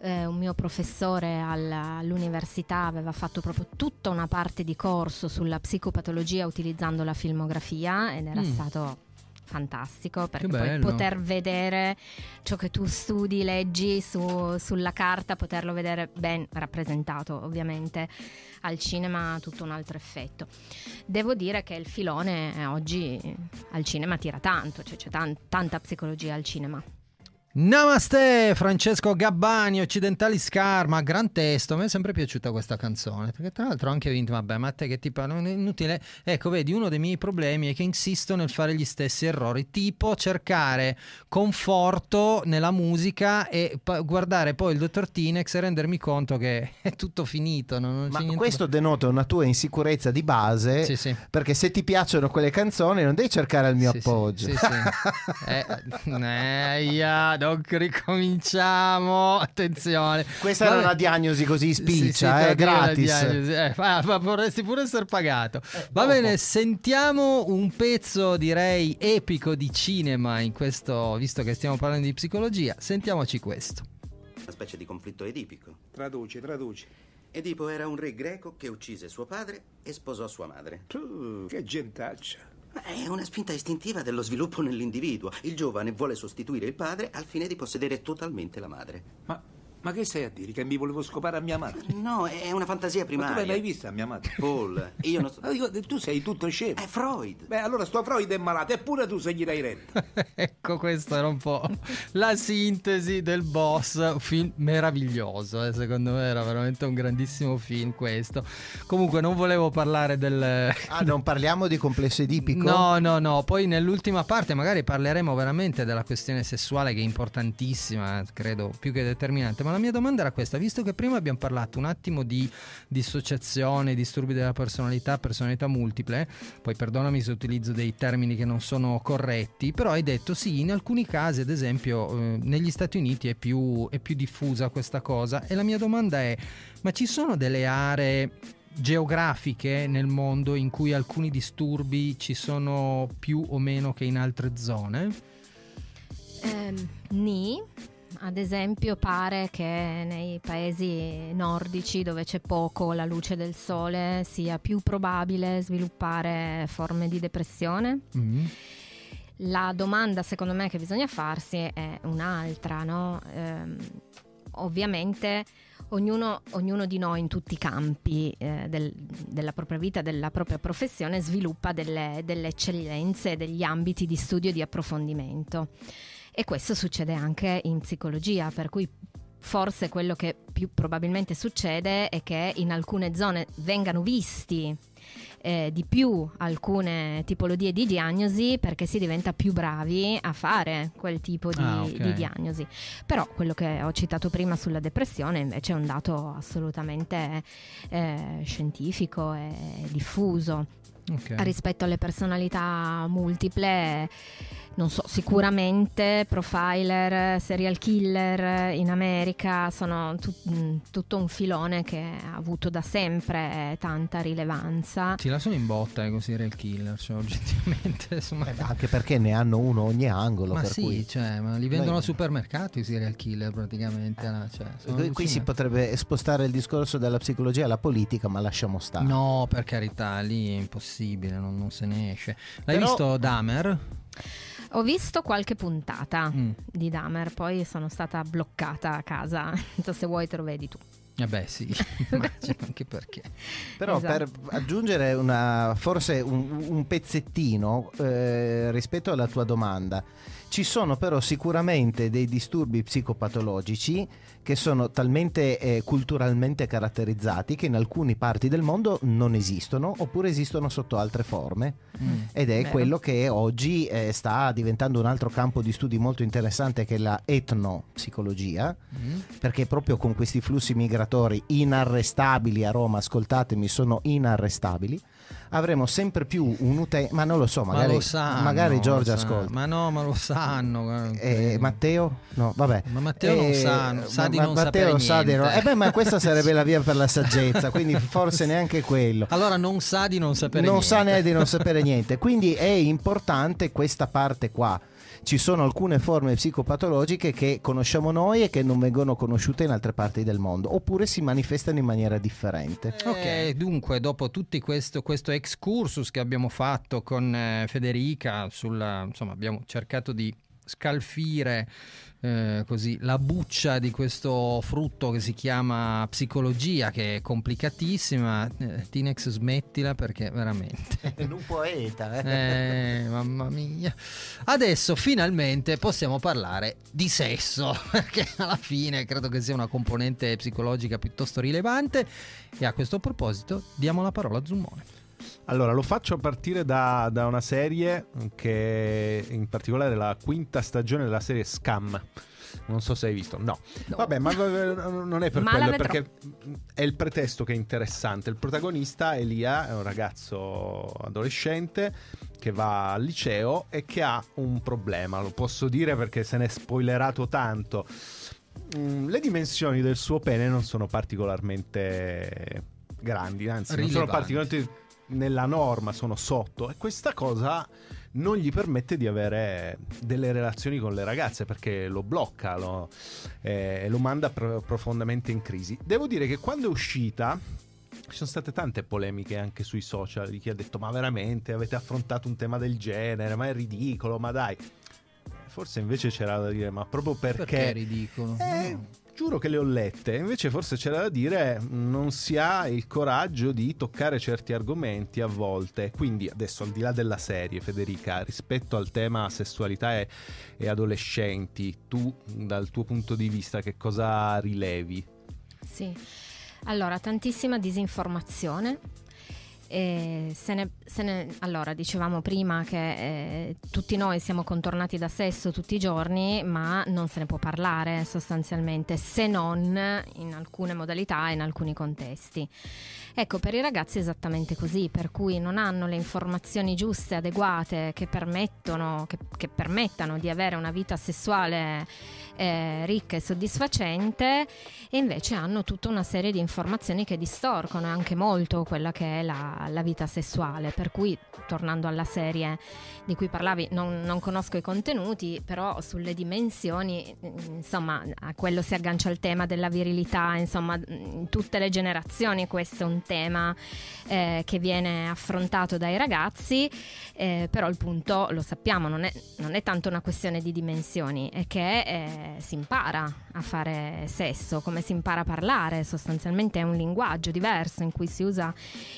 [SPEAKER 4] Eh, un mio professore alla- all'università aveva fatto proprio tutta una parte di corso sulla psicopatologia utilizzando la filmografia ed era
[SPEAKER 1] Mm.
[SPEAKER 4] stato fantastico perché poi poter vedere ciò che tu studi, leggi su- sulla carta, poterlo vedere ben rappresentato ovviamente al cinema ha tutto un altro effetto. Devo dire che il filone eh, oggi al cinema tira tanto, cioè c'è tan- tanta psicologia al cinema.
[SPEAKER 1] Namaste Francesco Gabbani, Occidentali Scarma, gran testo, me è sempre piaciuta questa canzone, perché tra l'altro ho anche vinto, vabbè ma a te che tipo non è inutile, ecco vedi uno dei miei problemi è che insisto nel fare gli stessi errori, tipo cercare conforto nella musica e pa- guardare poi il dottor Tinex e rendermi conto che è tutto finito, non, non
[SPEAKER 3] Ma questo denota una tua insicurezza di base,
[SPEAKER 1] da- Sì, sì.
[SPEAKER 3] perché se ti piacciono quelle canzoni non devi cercare il mio
[SPEAKER 1] Sì, sì,
[SPEAKER 3] appoggio.
[SPEAKER 1] Sì, sì. Eh, eh, ya, non ricominciamo. Attenzione.
[SPEAKER 3] Questa
[SPEAKER 1] Vabbè.
[SPEAKER 3] era una diagnosi così
[SPEAKER 1] Sì, sì,
[SPEAKER 3] spiccia, è
[SPEAKER 1] dico la
[SPEAKER 3] gratis.
[SPEAKER 1] Eh, ma, ma vorresti pure essere pagato. Va
[SPEAKER 3] dopo.
[SPEAKER 1] bene, sentiamo un pezzo direi epico di cinema in questo, visto che stiamo parlando di psicologia. Sentiamoci questo.
[SPEAKER 6] Una specie di conflitto edipico.
[SPEAKER 7] Traduci, traduci.
[SPEAKER 6] Edipo era un re greco che uccise suo padre e sposò sua madre.
[SPEAKER 7] Tu, che gentaccia.
[SPEAKER 6] È una spinta istintiva dello sviluppo nell'individuo. Il giovane vuole sostituire il padre al fine di possedere totalmente la madre.
[SPEAKER 7] Ma, ma che stai a dire? Che mi volevo scopare a mia madre?
[SPEAKER 6] No, è una fantasia
[SPEAKER 7] Ma tu
[SPEAKER 6] primaria.
[SPEAKER 7] l'hai mai vista mia madre?
[SPEAKER 6] Paul, io non so...
[SPEAKER 7] Ma dico, tu sei tutto scemo.
[SPEAKER 6] È Freud.
[SPEAKER 7] Beh, allora sto Freud è malato, eppure tu se gli dai retta.
[SPEAKER 1] ecco, questa era un po' la sintesi del boss. Un film meraviglioso, eh, secondo me era veramente un grandissimo film questo. Comunque non volevo parlare del...
[SPEAKER 3] Ah, non parliamo di complesso edipico?
[SPEAKER 1] No, no, no, poi nell'ultima parte magari parleremo veramente della questione sessuale che è importantissima, credo più che determinante, ma la mia domanda era questa, visto che prima abbiamo parlato un attimo di dissociazione, disturbi della personalità, personalità multiple, poi perdonami se utilizzo dei termini che non sono corretti, però hai detto sì, in alcuni casi, ad esempio eh, negli Stati Uniti è più, è più diffusa questa cosa. E la mia domanda è, ma ci sono delle aree geografiche nel mondo in cui alcuni disturbi ci sono più o meno che in altre zone?
[SPEAKER 4] Ehm, Ni, ad esempio, pare che nei paesi nordici dove c'è poco la luce del sole sia più probabile sviluppare forme di depressione.
[SPEAKER 1] Mm.
[SPEAKER 4] La domanda secondo me che bisogna farsi è un'altra, no? Ehm, ovviamente ognuno, ognuno di noi in tutti i campi eh, del- della propria vita, della propria professione, sviluppa delle, delle eccellenze, degli ambiti di studio e di approfondimento. E questo succede anche in psicologia, per cui forse quello che più probabilmente succede è che in alcune zone vengano visti eh, di più alcune tipologie di diagnosi perché si diventa più bravi a fare quel tipo di,
[SPEAKER 1] Ah, ok.
[SPEAKER 4] di diagnosi. Però quello che ho citato prima sulla depressione invece è un dato assolutamente eh, scientifico e diffuso.
[SPEAKER 1] Ok.
[SPEAKER 4] Rispetto alle personalità multiple, non so, sicuramente profiler, serial killer in America sono tut- mh, tutto un filone che ha avuto da sempre tanta rilevanza.
[SPEAKER 1] Ti lasciano in botta eh, così serial killer, cioè oggettivamente insomma.
[SPEAKER 3] Eh, anche perché ne hanno uno ogni angolo.
[SPEAKER 1] Ma
[SPEAKER 3] per
[SPEAKER 1] sì,
[SPEAKER 3] cui...
[SPEAKER 1] cioè, ma li vendono
[SPEAKER 3] Noi-
[SPEAKER 1] al supermercato i serial killer praticamente. no? Cioè,
[SPEAKER 3] Qui, qui si potrebbe spostare il discorso dalla psicologia alla politica, ma lasciamo stare.
[SPEAKER 1] No, per carità, lì è impossibile, non, non se ne esce. L'hai
[SPEAKER 3] Però-
[SPEAKER 1] visto Dahmer?
[SPEAKER 4] Ho visto qualche puntata
[SPEAKER 1] Mm.
[SPEAKER 4] di Dahmer, poi sono stata bloccata a casa. Se vuoi te lo vedi tu.
[SPEAKER 1] Eh beh sì, immagino anche perché.
[SPEAKER 3] Però
[SPEAKER 4] Esatto.
[SPEAKER 3] per aggiungere una, forse un, un pezzettino eh, rispetto alla tua domanda, ci sono però sicuramente dei disturbi psicopatologici che sono talmente eh, culturalmente caratterizzati che in alcune parti del mondo non esistono oppure esistono sotto altre forme.
[SPEAKER 1] Mm.
[SPEAKER 3] Ed è
[SPEAKER 4] Vero.
[SPEAKER 3] quello che oggi eh, sta diventando un altro campo di studi molto interessante che è la etnopsicologia,
[SPEAKER 1] Mm.
[SPEAKER 3] perché proprio con questi flussi migratori inarrestabili a Roma, ascoltatemi, sono inarrestabili, avremo sempre più un utente, ma non lo so,
[SPEAKER 1] Ma
[SPEAKER 3] magari,
[SPEAKER 1] lo sanno,
[SPEAKER 3] magari
[SPEAKER 1] sanno.
[SPEAKER 3] ascolta.
[SPEAKER 1] Ma no, ma lo sanno.
[SPEAKER 3] Eh. Matteo? No, vabbè.
[SPEAKER 1] Ma Matteo non
[SPEAKER 3] Eh,
[SPEAKER 1] sa, sa di
[SPEAKER 3] ma-
[SPEAKER 1] non
[SPEAKER 3] Matteo sa di no-. Eh beh, ma questa sarebbe la via per la saggezza, quindi forse neanche quello.
[SPEAKER 1] Allora non sa di non sapere
[SPEAKER 3] non
[SPEAKER 1] niente.
[SPEAKER 3] sa neanche di non sapere niente. Quindi è importante questa parte qua. Ci sono alcune forme psicopatologiche che conosciamo noi e che non vengono conosciute in altre parti del mondo, oppure si manifestano in maniera differente.
[SPEAKER 1] Ok, dunque, dopo tutti questo, questo excursus che abbiamo fatto con eh, Federica, sulla, insomma, abbiamo cercato di scalfire eh, così la buccia di questo frutto che si chiama psicologia, che è complicatissima. Eh, Tinex, smettila perché veramente.
[SPEAKER 3] un poeta,
[SPEAKER 1] Eh, mamma mia. Adesso finalmente possiamo parlare di sesso, perché alla fine credo che sia una componente psicologica piuttosto rilevante. E a questo proposito diamo la parola a Zummone.
[SPEAKER 5] Allora, lo faccio a partire da, da una serie che in particolare la quinta stagione della serie Scam. Non so se hai visto, no. Vabbè, ma eh, non è per
[SPEAKER 4] Ma
[SPEAKER 5] quello, perché è il pretesto che è interessante. Il protagonista, Elia, è un ragazzo adolescente che va al liceo e che ha un problema. Lo posso dire perché se ne è spoilerato tanto. Mm, le dimensioni del suo pene non sono particolarmente grandi, anzi, non sono
[SPEAKER 1] Rilevanti.
[SPEAKER 5] particolarmente nella norma, sono sotto. E questa cosa non gli permette di avere delle relazioni con le ragazze perché lo blocca, lo, eh, lo manda pro- profondamente in crisi. Devo dire che quando è uscita ci sono state tante polemiche anche sui social di chi ha detto ma veramente avete affrontato un tema del genere, ma è ridicolo, ma dai. Forse invece c'era da dire ma proprio perché...
[SPEAKER 1] Perché è ridicolo?
[SPEAKER 5] Eh,
[SPEAKER 1] No.
[SPEAKER 5] Giuro che le ho lette, invece forse c'era da dire non si ha il coraggio di toccare certi argomenti a volte. Quindi adesso al di là della serie, Federica, rispetto al tema sessualità e, e adolescenti, tu dal tuo punto di vista che cosa rilevi?
[SPEAKER 4] Sì, allora tantissima disinformazione. E se ne- se ne- allora, dicevamo prima che eh, tutti noi siamo contornati da sesso tutti i giorni, ma non se ne può parlare sostanzialmente, se non in alcune modalità e in alcuni contesti. Ecco, per i ragazzi è esattamente così, per cui non hanno le informazioni giuste, adeguate, che, che, che permettano di avere una vita sessuale eh, ricca e soddisfacente e invece hanno tutta una serie di informazioni che distorcono anche molto quella che è la, la vita sessuale. Per cui, tornando alla serie di cui parlavi, non, non conosco i contenuti, però sulle dimensioni, insomma, a quello si aggancia il tema della virilità, insomma, in tutte le generazioni questo è un tema eh, che viene affrontato dai ragazzi, eh, però il punto, lo sappiamo, non è, non è tanto una questione di dimensioni, è che eh, si impara a fare sesso, come si impara a parlare, sostanzialmente è un linguaggio diverso in cui si usa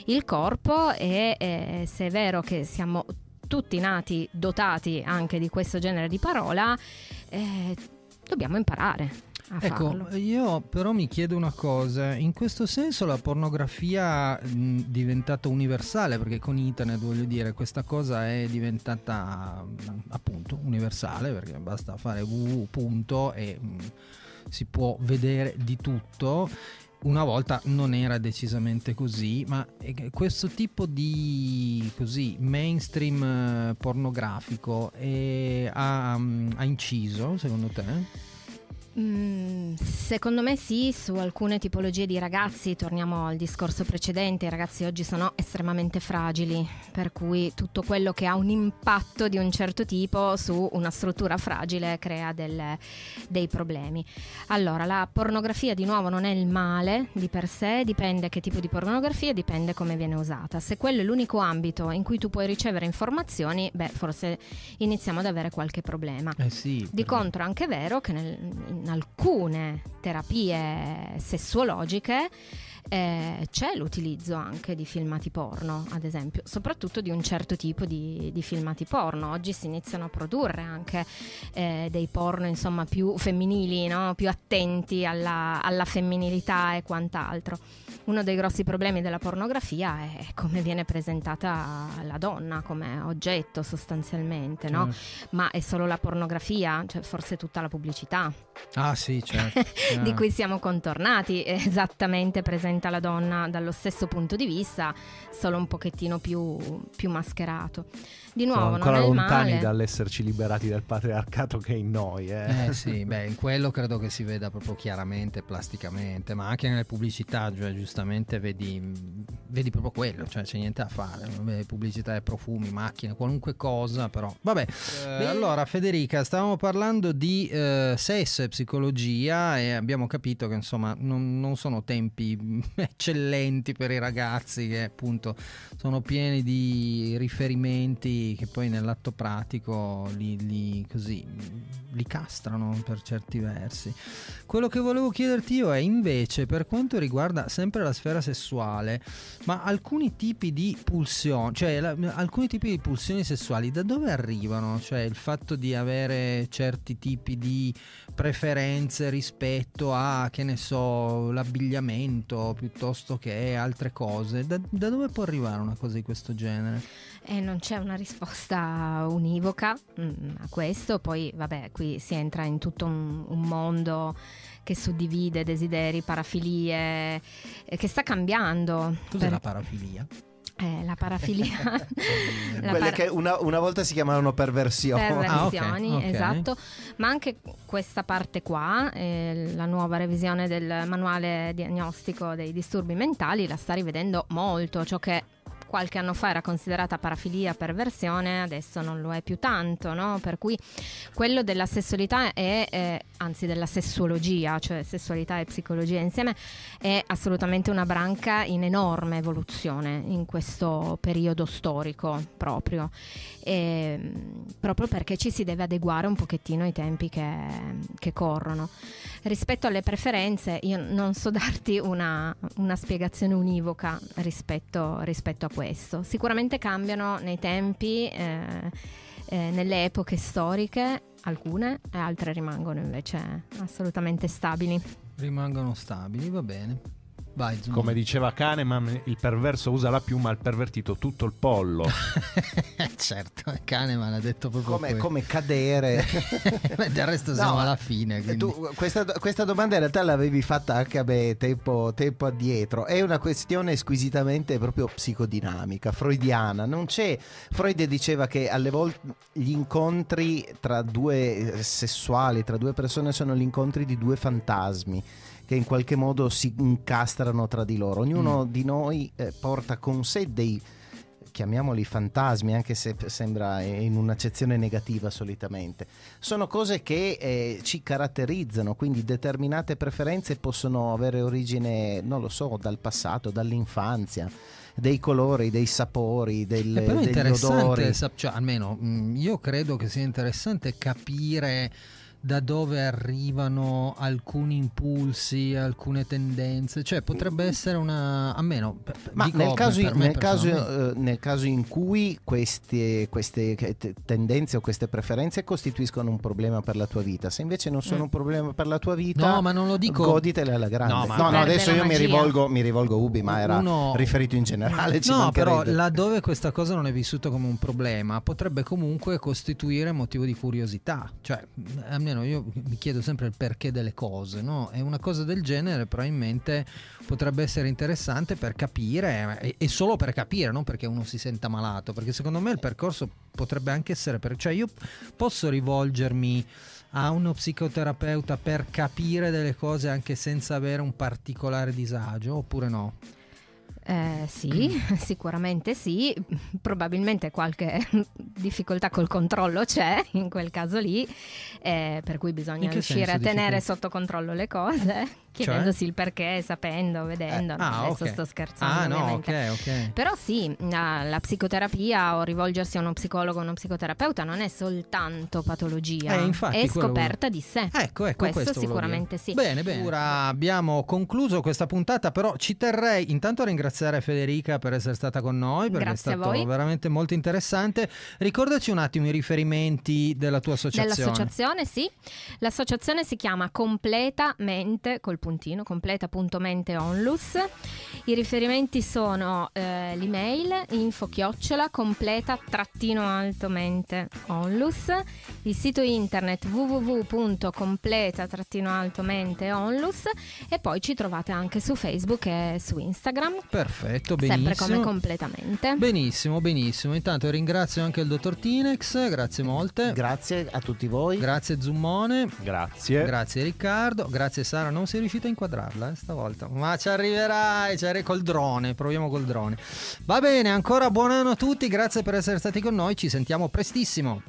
[SPEAKER 4] il corpo e eh, se è vero che siamo tutti nati dotati anche di questo genere di parola, eh, dobbiamo imparare. a
[SPEAKER 1] Ecco,
[SPEAKER 4] farlo.
[SPEAKER 1] io però mi chiedo una cosa, in questo senso la pornografia mh, diventata universale, perché con internet voglio dire questa cosa è diventata appunto universale, perché basta fare www punto e mh, si può vedere di tutto. Una volta non era decisamente così, ma eh, questo tipo di così, mainstream eh, pornografico eh, ha, mm, ha inciso secondo te?
[SPEAKER 4] Mm, secondo me sì, su alcune tipologie di ragazzi, torniamo al discorso precedente, i ragazzi oggi sono estremamente fragili, per cui tutto quello che ha un impatto di un certo tipo su una struttura fragile crea del- dei problemi. Allora, la pornografia di nuovo non è il male di per sé, dipende che tipo di pornografia, dipende come viene usata. Se quello è l'unico ambito in cui tu puoi ricevere informazioni, beh, forse iniziamo ad avere qualche problema.
[SPEAKER 1] Eh sì.
[SPEAKER 4] Di contro è anche vero che nel- alcune terapie sessuologiche eh, c'è l'utilizzo anche di filmati porno, ad esempio, soprattutto di un certo tipo di, di filmati porno. Oggi si iniziano a produrre anche eh, dei porno insomma più femminili, no? più attenti alla, alla femminilità e quant'altro. Uno dei grossi problemi della pornografia è come viene presentata la donna come oggetto sostanzialmente, no?
[SPEAKER 1] Certo.
[SPEAKER 4] Ma è solo la pornografia, cioè forse tutta la pubblicità
[SPEAKER 1] Ah sì, certo.
[SPEAKER 4] di
[SPEAKER 1] chiaro.
[SPEAKER 4] cui siamo contornati, esattamente presenta la donna dallo stesso punto di vista, solo un pochettino più, più mascherato. Di nuovo,
[SPEAKER 5] ancora
[SPEAKER 4] non è il
[SPEAKER 5] lontani
[SPEAKER 4] male.
[SPEAKER 5] dall'esserci liberati dal patriarcato che è in noi. Eh.
[SPEAKER 1] Eh sì, beh, in quello credo che si veda proprio chiaramente, plasticamente, ma anche nelle pubblicità, cioè giustamente vedi, vedi proprio quello, cioè c'è niente da fare. Vabbè, pubblicità e profumi, macchine, qualunque cosa, però. Vabbè, Eh, allora Federica, stavamo parlando di eh, sesso e psicologia e abbiamo capito che insomma non, non sono tempi eccellenti per i ragazzi che appunto sono pieni di riferimenti che poi nell'atto pratico li, li- così, li castrano per certi versi. Quello che volevo chiederti io è invece per quanto riguarda sempre la sfera sessuale, ma alcuni tipi di pulsioni, cioè la- alcuni tipi di pulsioni sessuali da dove arrivano? Cioè il fatto di avere certi tipi di preferenze rispetto a, che ne so, l'abbigliamento piuttosto che altre cose, da, da dove può arrivare una cosa di questo genere?
[SPEAKER 4] E non c'è una risposta univoca mm, a questo, poi vabbè, qui si entra in tutto un, un mondo che suddivide desideri, parafilie, eh, che sta cambiando.
[SPEAKER 1] Cos'è
[SPEAKER 4] Per-
[SPEAKER 1] la parafilia?
[SPEAKER 4] eh, la parafilia. La
[SPEAKER 3] Quelle
[SPEAKER 4] para-
[SPEAKER 3] che una, una volta si chiamavano perversioni.
[SPEAKER 4] perversioni,
[SPEAKER 1] Ah, ok, ok.
[SPEAKER 4] esatto, ma anche questa parte qua, eh, la nuova revisione del manuale diagnostico dei disturbi mentali, la sta rivedendo molto, ciò che qualche anno fa era considerata parafilia, perversione, adesso non lo è più tanto, no? Per cui quello della sessualità è, eh, anzi della sessuologia, cioè sessualità e psicologia insieme, è assolutamente una branca in enorme evoluzione in questo periodo storico proprio. E, mh, proprio perché ci si deve adeguare un pochettino ai tempi che, che corrono. Rispetto alle preferenze, io non so darti una, una spiegazione univoca rispetto, rispetto a questo. Sicuramente cambiano nei tempi, eh, eh, nelle epoche storiche, alcune e altre rimangono invece assolutamente stabili.
[SPEAKER 1] Rimangono stabili, va bene. Vai, Zoom.
[SPEAKER 5] Come diceva Kahneman, il perverso usa la piuma, il pervertito tutto il pollo.
[SPEAKER 1] certo, Kahneman ha detto proprio
[SPEAKER 3] Come, come cadere.
[SPEAKER 1] Del resto siamo
[SPEAKER 3] No,
[SPEAKER 1] alla fine.
[SPEAKER 3] Tu, questa, questa domanda in realtà l'avevi fatta anche a me tempo, tempo addietro. È una questione squisitamente proprio psicodinamica, freudiana. Non c'è. Freud diceva che alle volte gli incontri tra due eh, sessuali, tra due persone, sono gli incontri di due fantasmi che in qualche modo si incastrano tra di loro. Ognuno di noi eh, porta con sé dei chiamiamoli fantasmi, anche se sembra in un'accezione negativa solitamente. Sono cose che eh, ci caratterizzano, quindi determinate preferenze possono avere origine, non lo so, dal passato, dall'infanzia, dei colori, dei sapori, del,
[SPEAKER 1] Eh, però
[SPEAKER 3] degli odori.
[SPEAKER 1] cioè, almeno mm, io credo che sia interessante capire da dove arrivano alcuni impulsi, alcune tendenze, cioè potrebbe essere una a meno
[SPEAKER 3] Ma
[SPEAKER 1] dico
[SPEAKER 3] nel caso,
[SPEAKER 1] me
[SPEAKER 3] nel, caso, eh, nel caso in cui queste, queste tendenze o queste preferenze costituiscono un problema per la tua vita, se invece non sono
[SPEAKER 4] Mm.
[SPEAKER 3] un problema per la tua vita,
[SPEAKER 1] No, ma non lo dico
[SPEAKER 3] goditele alla grande.
[SPEAKER 1] No,
[SPEAKER 3] No,
[SPEAKER 1] ma-
[SPEAKER 3] no, adesso io mi rivolgo, mi rivolgo a Ubi, ma era
[SPEAKER 1] Uno-
[SPEAKER 3] riferito in generale. ci
[SPEAKER 1] No, però laddove questa cosa non è vissuta come un problema, potrebbe comunque costituire motivo di curiosità. Cioè, mh, almeno io mi chiedo sempre il perché delle cose, no? E una cosa del genere probabilmente potrebbe essere interessante per capire, e, e solo per capire, non perché uno si senta malato, perché secondo me il percorso potrebbe anche essere per... Cioè, io posso rivolgermi a uno psicoterapeuta per capire delle cose anche senza avere un particolare disagio, oppure no?
[SPEAKER 4] Eh, sì, sicuramente sì, probabilmente qualche difficoltà col controllo c'è in quel caso lì, eh, per cui bisogna riuscire a tenere
[SPEAKER 1] difficoltà?
[SPEAKER 4] sotto controllo le cose, chiedendosi il perché, sapendo, vedendo.
[SPEAKER 1] Eh, ah,
[SPEAKER 4] Adesso
[SPEAKER 1] ok.
[SPEAKER 4] sto scherzando.
[SPEAKER 1] Ah, no, ok, ok.
[SPEAKER 4] Però sì, la, la psicoterapia o rivolgersi a uno psicologo o uno psicoterapeuta non è soltanto patologia,
[SPEAKER 1] Eh, infatti,
[SPEAKER 4] è
[SPEAKER 1] quello
[SPEAKER 4] scoperta di sé.
[SPEAKER 1] Ecco, ecco,
[SPEAKER 4] Questo
[SPEAKER 1] questo
[SPEAKER 4] sicuramente sì.
[SPEAKER 1] Bene, bene. Ora abbiamo concluso questa puntata, però ci terrei intanto a ringraziare Federica per essere stata con noi, perché
[SPEAKER 4] Grazie
[SPEAKER 1] è stato veramente molto interessante. Ricordaci un attimo i riferimenti della tua associazione.
[SPEAKER 4] Dell'associazione, sì. L'associazione si chiama Completamente, col puntino, completa.mente onlus. I riferimenti sono eh, l'email info chiocciola completa trattino alto mente onlus, il sito internet www.completa trattino alto mente onlus e poi ci trovate anche su Facebook e su Instagram,
[SPEAKER 1] Perfetto, benissimo.
[SPEAKER 4] sempre come completamente.
[SPEAKER 1] Benissimo, benissimo. Intanto ringrazio anche il dottor Tinex, grazie molte.
[SPEAKER 3] Grazie a tutti voi.
[SPEAKER 1] Grazie Zummone,
[SPEAKER 5] Grazie.
[SPEAKER 1] grazie Riccardo, grazie Sara, non sei riuscita a inquadrarla eh, stavolta, ma ci arriverai, ci arri- col drone, proviamo col drone. Va bene, ancora buon anno a tutti, grazie per essere stati con noi, ci sentiamo prestissimo.